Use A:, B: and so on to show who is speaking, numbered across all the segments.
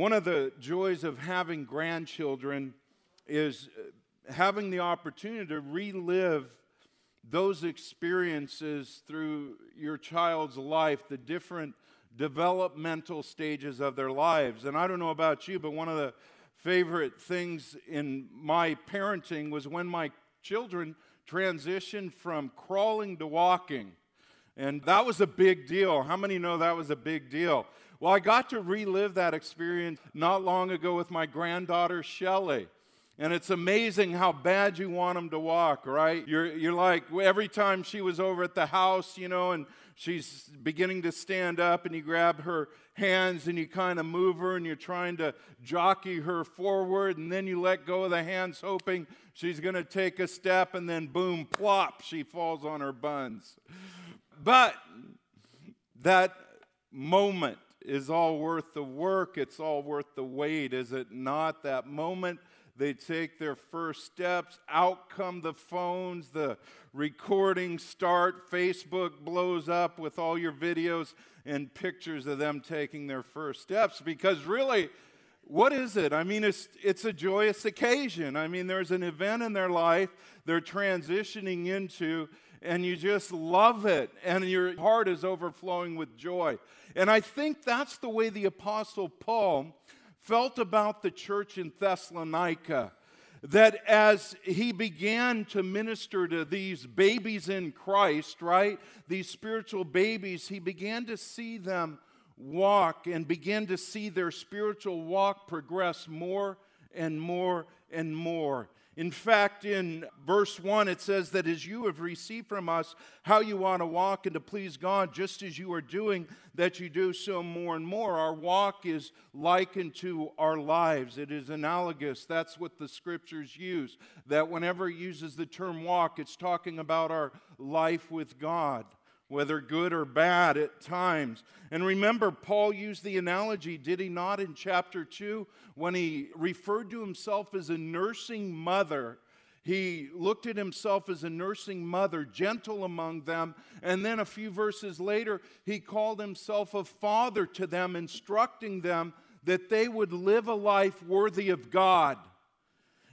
A: One of the joys of having grandchildren is uh, having the opportunity to relive those experiences through your child's life, the different developmental stages of their lives. And I don't know about you, but one of the favorite things in my parenting was when my children transitioned from crawling to walking. And that was a big deal. How many know that was a big deal? Well, I got to relive that experience not long ago with my granddaughter, Shelley. And it's amazing how bad you want them to walk, right? You're, you're like, every time she was over at the house, you know, and she's beginning to stand up, and you grab her hands and you kind of move her, and you're trying to jockey her forward, and then you let go of the hands, hoping she's going to take a step, and then boom, plop, she falls on her buns. But that moment is all worth the work, it's all worth the wait, is it not? That moment they take their first steps, out come the phones, the recordings start, Facebook blows up with all your videos and pictures of them taking their first steps because really, what is it? I mean, it's, it's a joyous occasion. I mean, there's an event in their life they're transitioning into, and you just love it, and your heart is overflowing with joy. And I think that's the way the Apostle Paul felt about the church in Thessalonica. That as he began to minister to these babies in Christ, right, these spiritual babies, he began to see them walk and begin to see their spiritual walk progress more and more and more. In fact, in verse 1, it says that as you have received from us how you want to walk and to please God, just as you are doing, that you do so more and more. Our walk is likened to our lives, it is analogous. That's what the scriptures use. That whenever it uses the term walk, it's talking about our life with God whether good or bad at times. And remember, Paul used the analogy, did he not, in chapter 2, when he referred to himself as a nursing mother? He looked at himself as a nursing mother, gentle among them. And then a few verses later, he called himself a father to them, instructing them that they would live a life worthy of God.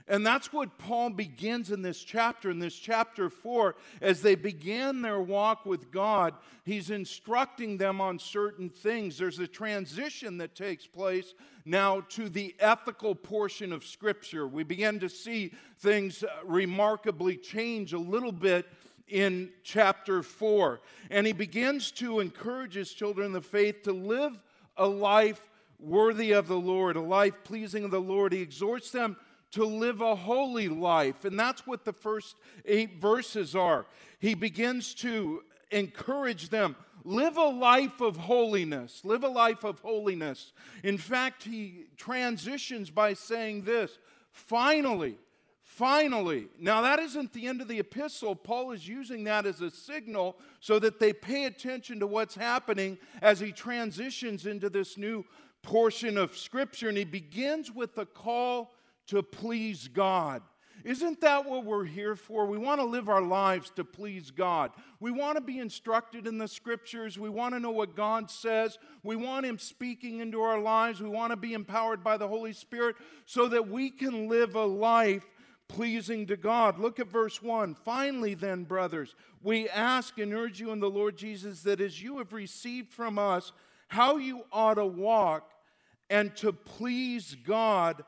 A: And that's what Paul begins in this chapter, in this chapter 4. As they began their walk with God, he's instructing them on certain things. There's a transition that takes place now to the ethical portion of Scripture. We begin to see things uh, remarkably change a little bit in chapter 4. And he begins to encourage his children in the faith to live a life worthy of the Lord, a life pleasing of the Lord. He exhorts them to live a holy life. And that's what the first eight verses are. He begins to encourage them live a life of holiness. Live a life of holiness. In fact, he transitions by saying this finally, finally. Now, that isn't the end of the epistle. Paul is using that as a signal so that they pay attention to what's happening as he transitions into this new portion of Scripture. And he begins with a call to please God. Isn't that what we're here for? We want to live our lives to please God. We want to be instructed in the scriptures. We want to know what God says. We want Him speaking into our lives. We want to be empowered by the Holy Spirit so that we can live a life pleasing to God. Look at verse 1. Finally, then, brothers, we ask and urge you in the Lord Jesus that as you have received from us how you ought to walk and to please God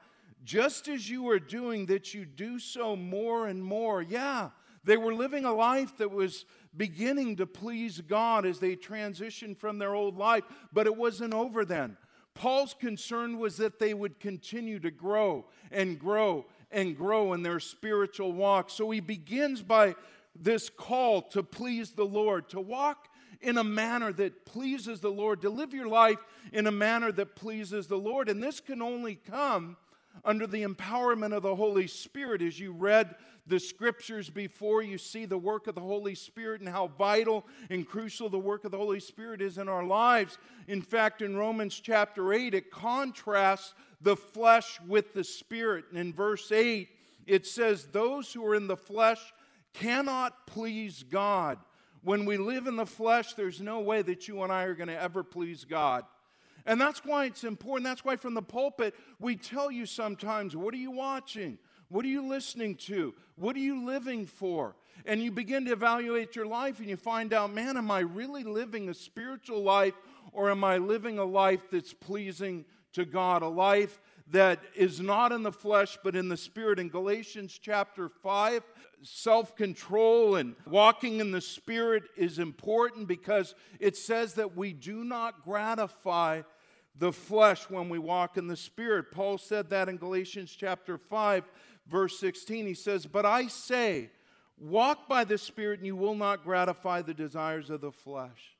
A: just as you are doing, that you do so more and more. Yeah, they were living a life that was beginning to please God as they transitioned from their old life, but it wasn't over then. Paul's concern was that they would continue to grow and grow and grow in their spiritual walk. So he begins by this call to please the Lord, to walk in a manner that pleases the Lord, to live your life in a manner that pleases the Lord. And this can only come under the empowerment of the Holy Spirit as you read the scriptures before you see the work of the Holy Spirit and how vital and crucial the work of the Holy Spirit is in our lives. In fact, in Romans chapter 8, it contrasts the flesh with the Spirit. And in verse 8, it says, Those who are in the flesh cannot please God. When we live in the flesh, there's no way that you and I are going to ever please God. And that's why it's important. That's why from the pulpit, we tell you sometimes, what are you watching? What are you listening to? What are you living for? And you begin to evaluate your life and you find out, man, am I really living a spiritual life or am I living a life that's pleasing to God? A life that is not in the flesh but in the spirit. In Galatians chapter 5, self control and walking in the spirit is important because it says that we do not gratify the flesh when we walk in the spirit. Paul said that in Galatians chapter 5 verse 16, he says, But I say, walk by the Spirit, and you will not gratify the desires of the flesh.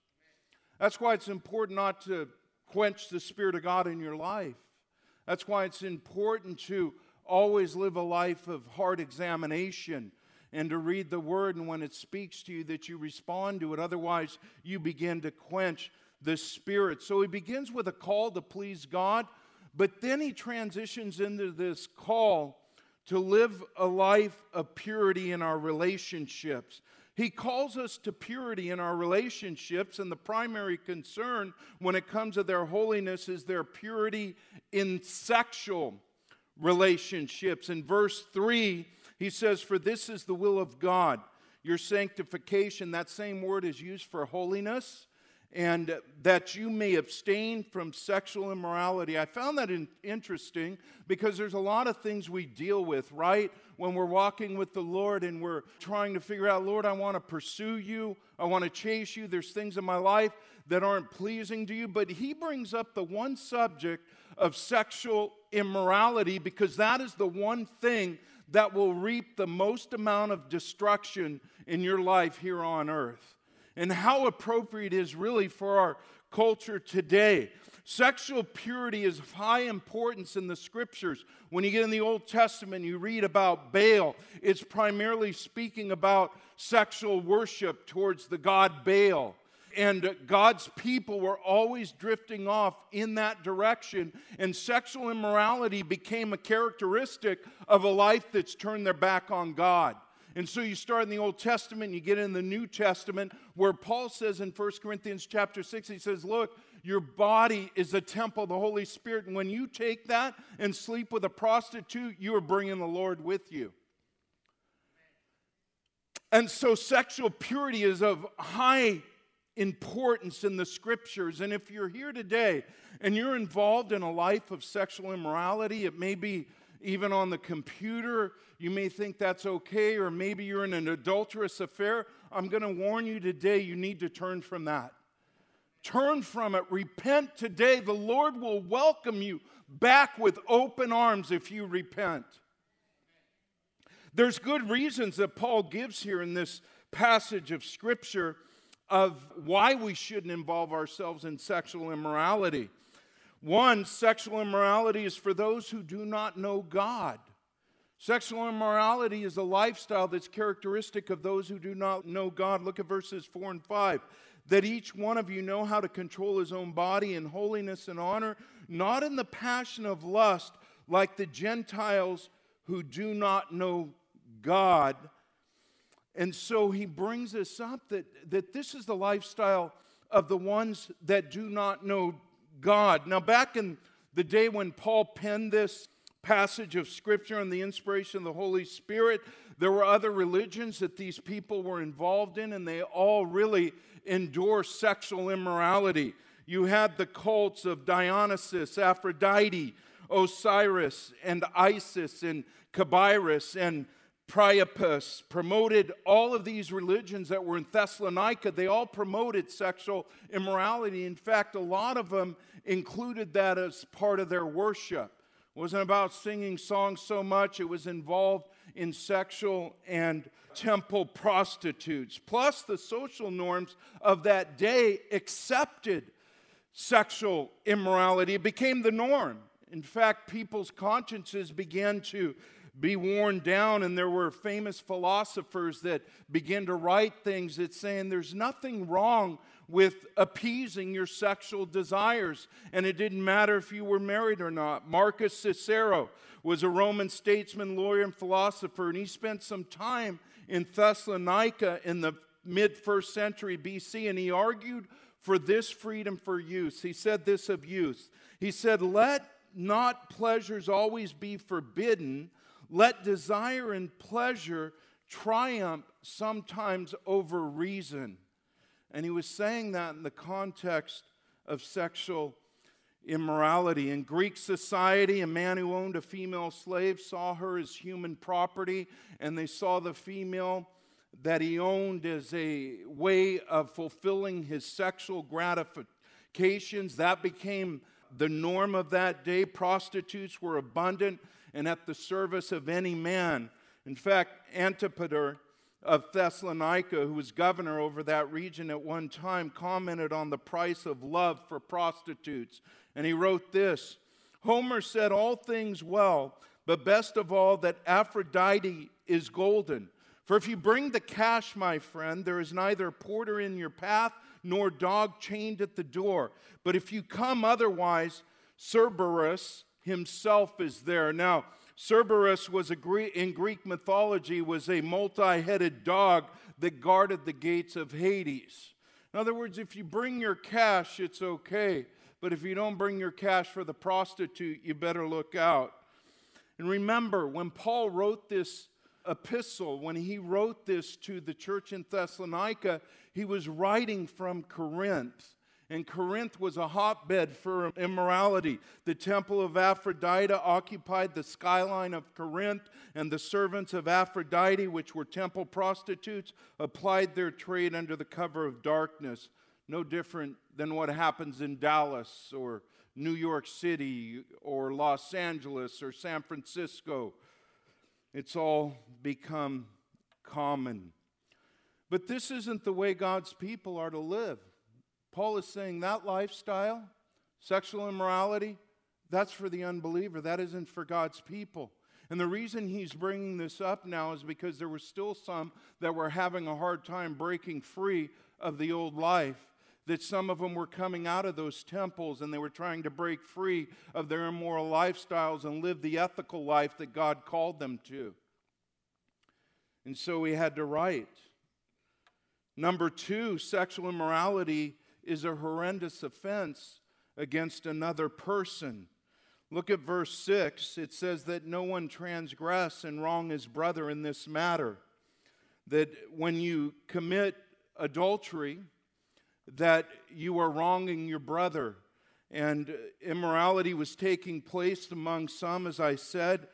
A: That's why it's important not to quench the Spirit of God in your life. That's why it's important to always live a life of hard examination and to read the word and when it speaks to you that you respond to it otherwise you begin to quench the spirit so he begins with a call to please god but then he transitions into this call to live a life of purity in our relationships. He calls us to purity in our relationships, and the primary concern when it comes to their holiness is their purity in sexual relationships. In verse 3, he says, For this is the will of God, your sanctification. That same word is used for holiness and that you may abstain from sexual immorality. I found that in, interesting because there's a lot of things we deal with, right? When we're walking with the Lord and we're trying to figure out, Lord, I want to pursue you, I want to chase you. There's things in my life that aren't pleasing to you. But he brings up the one subject of sexual immorality because that is the one thing that will reap the most amount of destruction in your life here on earth and how appropriate it is really for our culture today. Sexual purity is of high importance in the scriptures. When you get in the Old Testament, you read about Baal, it's primarily speaking about sexual worship towards the god Baal. And God's people were always drifting off in that direction, and sexual immorality became a characteristic of a life that's turned their back on God. And so you start in the Old Testament, you get in the New Testament, where Paul says in 1 Corinthians chapter 6, he says, Look, your body is a temple of the Holy Spirit. And when you take that and sleep with a prostitute, you are bringing the Lord with you. And so sexual purity is of high importance in the scriptures. And if you're here today and you're involved in a life of sexual immorality, it may be even on the computer. You may think that's okay, or maybe you're in an adulterous affair. I'm going to warn you today, you need to turn from that. Turn from it. Repent today. The Lord will welcome you back with open arms if you repent. There's good reasons that Paul gives here in this passage of Scripture of why we shouldn't involve ourselves in sexual immorality. One, sexual immorality is for those who do not know God. Sexual immorality is a lifestyle that's characteristic of those who do not know God. Look at verses 4 and 5. That each one of you know how to control his own body in holiness and honor, not in the passion of lust like the Gentiles who do not know God. And so he brings us up that, that this is the lifestyle of the ones that do not know God. Now, back in the day when Paul penned this passage of Scripture and the inspiration of the Holy Spirit, there were other religions that these people were involved in, and they all really endorsed sexual immorality. You had the cults of Dionysus, Aphrodite, Osiris, and Isis, and Cabirus, and Priapus promoted all of these religions that were in Thessalonica. They all promoted sexual immorality. In fact, a lot of them included that as part of their worship. It wasn't about singing songs so much, it was involved in sexual and temple prostitutes. Plus, the social norms of that day accepted sexual immorality, it became the norm. In fact, people's consciences began to be worn down, and there were famous philosophers that began to write things that saying there's nothing wrong with appeasing your sexual desires, and it didn't matter if you were married or not. Marcus Cicero was a Roman statesman, lawyer, and philosopher, and he spent some time in Thessalonica in the mid first century BC, and he argued for this freedom for use. He said this of youth. He said, Let not pleasures always be forbidden, let desire and pleasure triumph sometimes over reason. And he was saying that in the context of sexual immorality. In Greek society, a man who owned a female slave saw her as human property, and they saw the female that he owned as a way of fulfilling his sexual gratifications. That became the norm of that day. Prostitutes were abundant and at the service of any man. In fact, Antipater of Thessalonica, who was governor over that region at one time, commented on the price of love for prostitutes. And he wrote this Homer said, All things well, but best of all, that Aphrodite is golden. For if you bring the cash, my friend, there is neither porter in your path nor dog chained at the door. But if you come otherwise, Cerberus himself is there. Now, Cerberus was a Greek, in Greek mythology was a multi-headed dog that guarded the gates of Hades. In other words, if you bring your cash, it's okay. But if you don't bring your cash for the prostitute, you better look out. And remember, when Paul wrote this epistle, when he wrote this to the church in Thessalonica, he was writing from Corinth and Corinth was a hotbed for immorality. The temple of Aphrodite occupied the skyline of Corinth, and the servants of Aphrodite, which were temple prostitutes, applied their trade under the cover of darkness. No different than what happens in Dallas or New York City or Los Angeles or San Francisco. It's all become common. But this isn't the way God's people are to live. Paul is saying that lifestyle, sexual immorality, that's for the unbeliever. That isn't for God's people. And the reason he's bringing this up now is because there were still some that were having a hard time breaking free of the old life. That some of them were coming out of those temples and they were trying to break free of their immoral lifestyles and live the ethical life that God called them to. And so he had to write. Number two, sexual immorality is a horrendous offense against another person. Look at verse 6. It says that no one transgress and wrong his brother in this matter. That when you commit adultery, that you are wronging your brother. And immorality was taking place among some, as I said.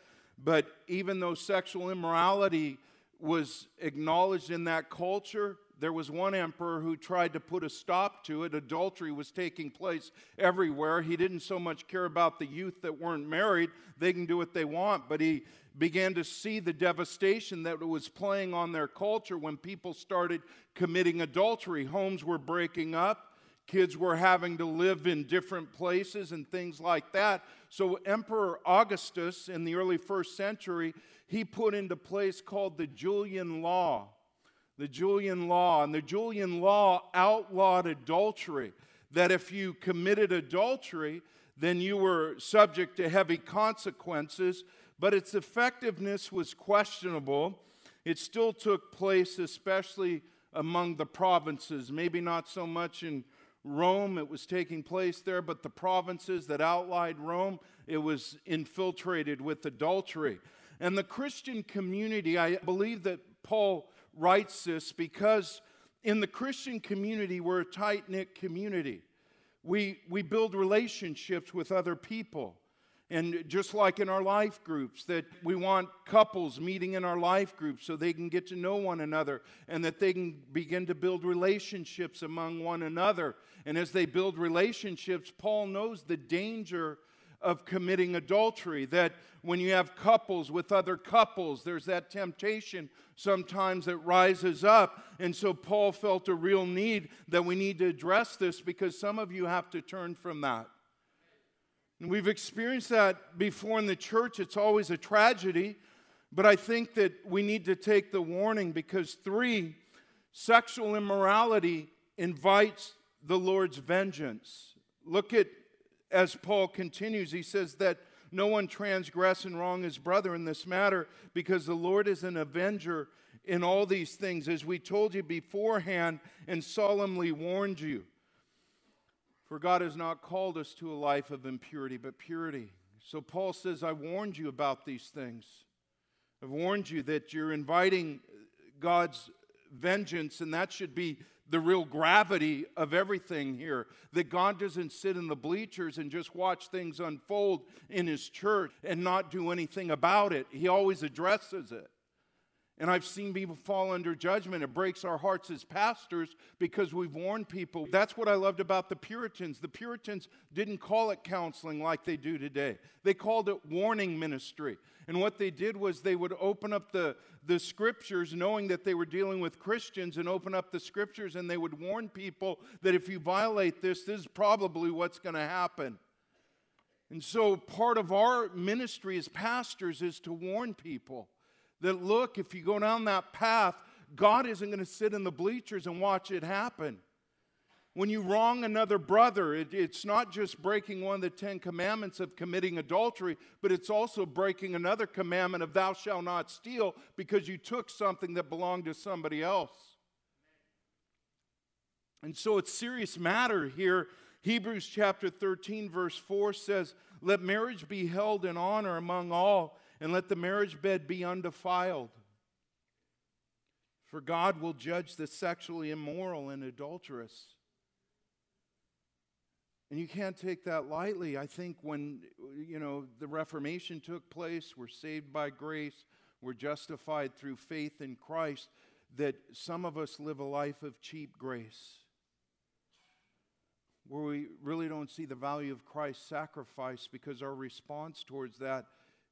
A: But even though sexual immorality was acknowledged in that culture, there was one emperor who tried to put a stop to it. Adultery was taking place everywhere. He didn't so much care about the youth that weren't married, they can do what they want, but he began to see the devastation that it was playing on their culture when people started committing adultery. Homes were breaking up. Kids were having to live in different places and things like that. So, Emperor Augustus in the early first century, he put into place called the Julian Law the Julian law. And the Julian law outlawed adultery, that if you committed adultery, then you were subject to heavy consequences, but its effectiveness was questionable. It still took place, especially among the provinces, maybe not so much in Rome, it was taking place there, but the provinces that outlied Rome, it was infiltrated with adultery. And the Christian community, I believe that Paul writes this because in the Christian community, we're a tight knit community. We, we build relationships with other people. And just like in our life groups, that we want couples meeting in our life groups so they can get to know one another and that they can begin to build relationships among one another. And as they build relationships, Paul knows the danger of committing adultery. That when you have couples with other couples, there's that temptation sometimes that rises up. And so Paul felt a real need that we need to address this because some of you have to turn from that. And we've experienced that before in the church. It's always a tragedy. But I think that we need to take the warning because, three, sexual immorality invites the Lord's vengeance. Look at, as Paul continues, he says that no one transgress and wrong his brother in this matter because the Lord is an avenger in all these things, as we told you beforehand and solemnly warned you. For God has not called us to a life of impurity, but purity. So Paul says, I warned you about these things. I've warned you that you're inviting God's vengeance, and that should be the real gravity of everything here. That God doesn't sit in the bleachers and just watch things unfold in His church and not do anything about it. He always addresses it. And I've seen people fall under judgment. It breaks our hearts as pastors because we've warned people. That's what I loved about the Puritans. The Puritans didn't call it counseling like they do today, they called it warning ministry. And what they did was they would open up the, the scriptures, knowing that they were dealing with Christians, and open up the scriptures, and they would warn people that if you violate this, this is probably what's going to happen. And so, part of our ministry as pastors is to warn people that look, if you go down that path, God isn't going to sit in the bleachers and watch it happen. When you wrong another brother, it, it's not just breaking one of the Ten Commandments of committing adultery, but it's also breaking another commandment of thou shalt not steal because you took something that belonged to somebody else. And so it's serious matter here. Hebrews chapter 13, verse 4 says, Let marriage be held in honor among all and let the marriage bed be undefiled. For God will judge the sexually immoral and adulterous. And you can't take that lightly. I think when, you know, the Reformation took place, we're saved by grace, we're justified through faith in Christ, that some of us live a life of cheap grace where we really don't see the value of Christ's sacrifice because our response towards that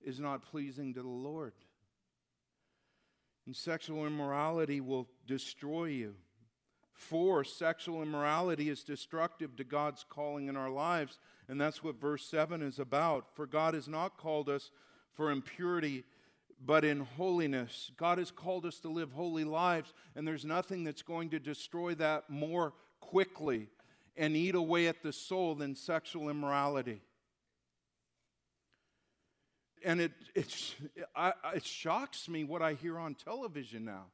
A: is not pleasing to the Lord. And sexual immorality will destroy you. Four, sexual immorality is destructive to God's calling in our lives. And that's what verse 7 is about. For God has not called us for impurity, but in holiness. God has called us to live holy lives, and there's nothing that's going to destroy that more quickly and eat away at the soul than sexual immorality and it, it's, I, it shocks me what I hear on television now.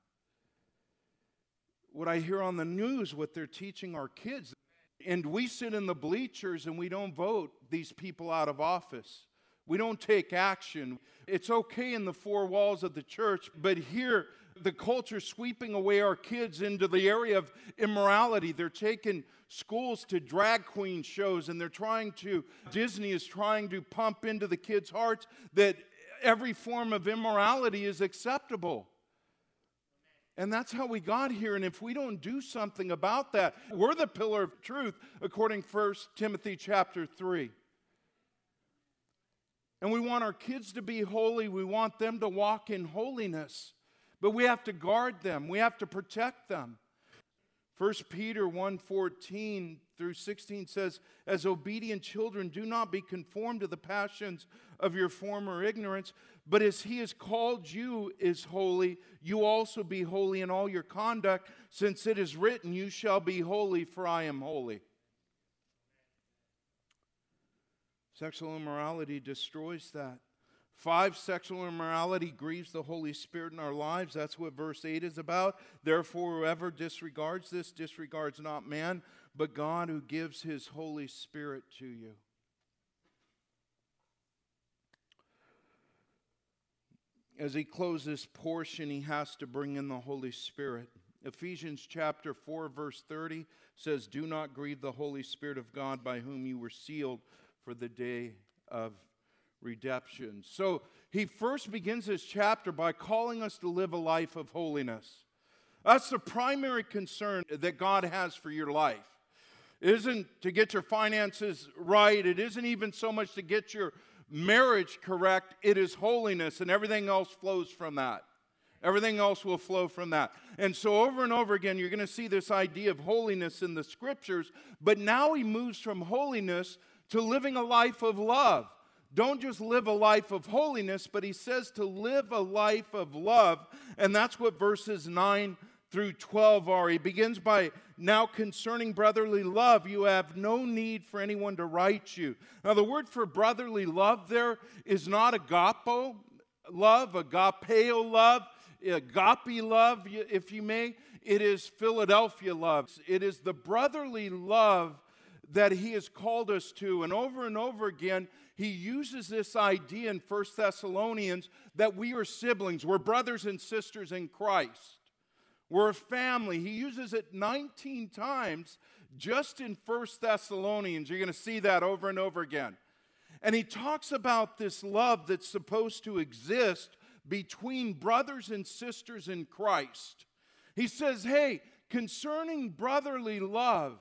A: What I hear on the news, what they're teaching our kids. And we sit in the bleachers and we don't vote these people out of office. We don't take action. It's okay in the four walls of the church, but here the culture sweeping away our kids into the area of immorality. They're taking schools to drag queen shows and they're trying to, Disney is trying to pump into the kids' hearts that every form of immorality is acceptable. And that's how we got here. And if we don't do something about that, we're the pillar of truth, according to 1 Timothy chapter 3. And we want our kids to be holy. We want them to walk in holiness. But we have to guard them. We have to protect them. 1 Peter 1:14 through 16 says, "As obedient children, do not be conformed to the passions of your former ignorance, but as he has called you is holy, you also be holy in all your conduct, since it is written, you shall be holy, for I am holy." Sexual immorality destroys that. Five, sexual immorality grieves the Holy Spirit in our lives. That's what verse 8 is about. Therefore, whoever disregards this disregards not man, but God who gives his Holy Spirit to you. As he closes this portion, he has to bring in the Holy Spirit. Ephesians chapter 4, verse 30 says, Do not grieve the Holy Spirit of God by whom you were sealed for the day of redemption. So he first begins this chapter by calling us to live a life of holiness. That's the primary concern that God has for your life. It isn't to get your finances right, it isn't even so much to get your marriage correct, it is holiness, and everything else flows from that. Everything else will flow from that. And so, over and over again, you're going to see this idea of holiness in the scriptures, but now he moves from holiness to living a life of love. Don't just live a life of holiness, but he says to live a life of love. And that's what verses 9 through 12 are. He begins by now concerning brotherly love, you have no need for anyone to write you. Now, the word for brotherly love there is not agapo love, agapeo love, agape love, if you may. It is Philadelphia love. It is the brotherly love that he has called us to. And over and over again, he uses this idea in First Thessalonians that we are siblings, we're brothers and sisters in Christ. We're a family. He uses it 19 times just in First Thessalonians. You're going to see that over and over again. And he talks about this love that's supposed to exist between brothers and sisters in Christ. He says, hey, concerning brotherly love,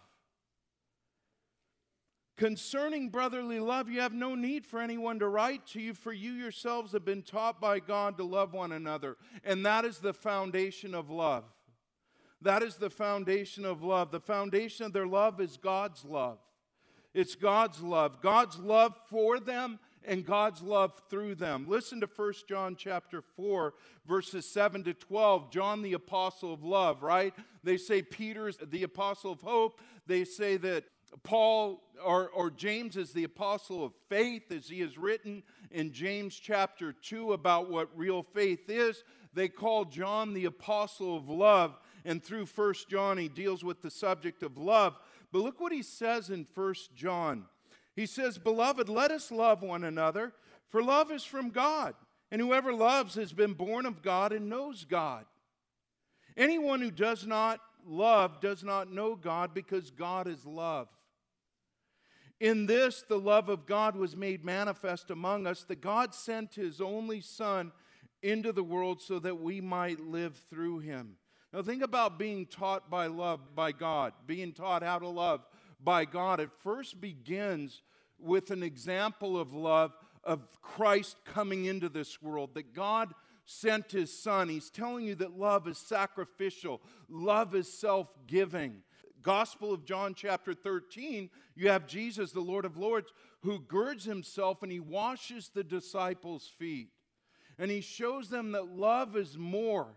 A: Concerning brotherly love, you have no need for anyone to write to you, for you yourselves have been taught by God to love one another. And that is the foundation of love. That is the foundation of love. The foundation of their love is God's love. It's God's love. God's love for them and God's love through them. Listen to 1 John chapter 4 verses 7 to 12. John the apostle of love, right? They say Peter is the apostle of hope. They say that Paul or, or James is the apostle of faith, as he has written in James chapter 2 about what real faith is. They call John the apostle of love, and through First John, he deals with the subject of love. But look what he says in First John. He says, Beloved, let us love one another, for love is from God, and whoever loves has been born of God and knows God. Anyone who does not love does not know God because God is love. In this, the love of God was made manifest among us, that God sent his only Son into the world so that we might live through him. Now, think about being taught by love by God, being taught how to love by God. It first begins with an example of love of Christ coming into this world, that God sent his Son. He's telling you that love is sacrificial, love is self giving. Gospel of John, chapter 13, you have Jesus, the Lord of Lords, who girds himself and he washes the disciples' feet. And he shows them that love is more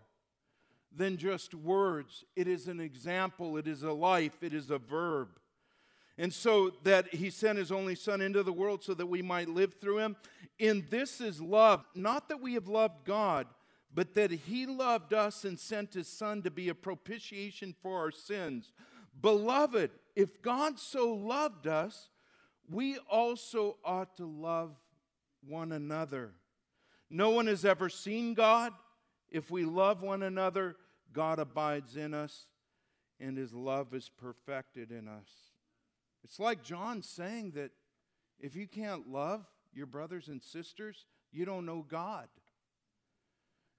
A: than just words, it is an example, it is a life, it is a verb. And so that he sent his only Son into the world so that we might live through him. In this is love, not that we have loved God, but that he loved us and sent his Son to be a propitiation for our sins. Beloved, if God so loved us, we also ought to love one another. No one has ever seen God. If we love one another, God abides in us, and his love is perfected in us. It's like John saying that if you can't love your brothers and sisters, you don't know God.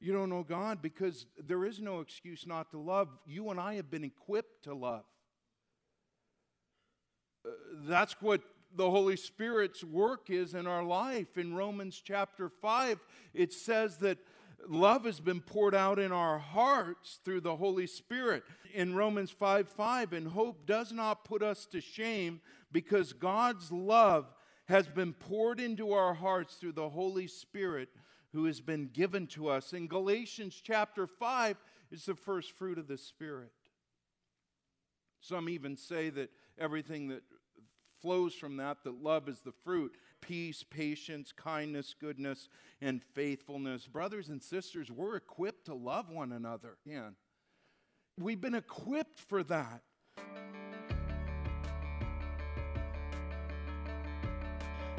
A: You don't know God because there is no excuse not to love. You and I have been equipped to love uh, that's what the Holy Spirit's work is in our life. In Romans chapter 5, it says that love has been poured out in our hearts through the Holy Spirit. In Romans 5 5, and hope does not put us to shame because God's love has been poured into our hearts through the Holy Spirit who has been given to us. In Galatians chapter 5 is the first fruit of the Spirit. Some even say that everything that flows from that, that love is the fruit peace, patience, kindness, goodness, and faithfulness. Brothers and sisters, we're equipped to love one another. Yeah. We've been equipped for that.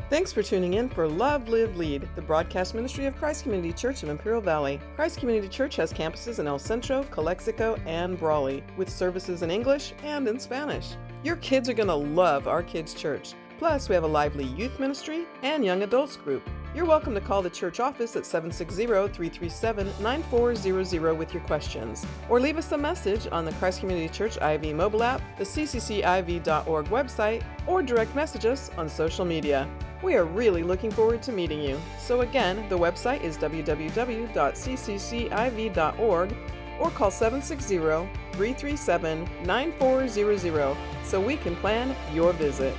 B: Thanks for tuning in for Love, Live, Lead, the broadcast ministry of Christ Community Church of Imperial Valley. Christ Community Church has campuses in El Centro, Calexico, and Brawley, with services in English and in Spanish. Your kids are going to love our kids' church. Plus, we have a lively youth ministry and young adults group. You're welcome to call the church office at 760 337 9400 with your questions, or leave us a message on the Christ Community Church IV mobile app, the ccciv.org website, or direct message us on social media. We are really looking forward to meeting you. So, again, the website is www.cccIV.org or call 760 337 9400 so we can plan your visit.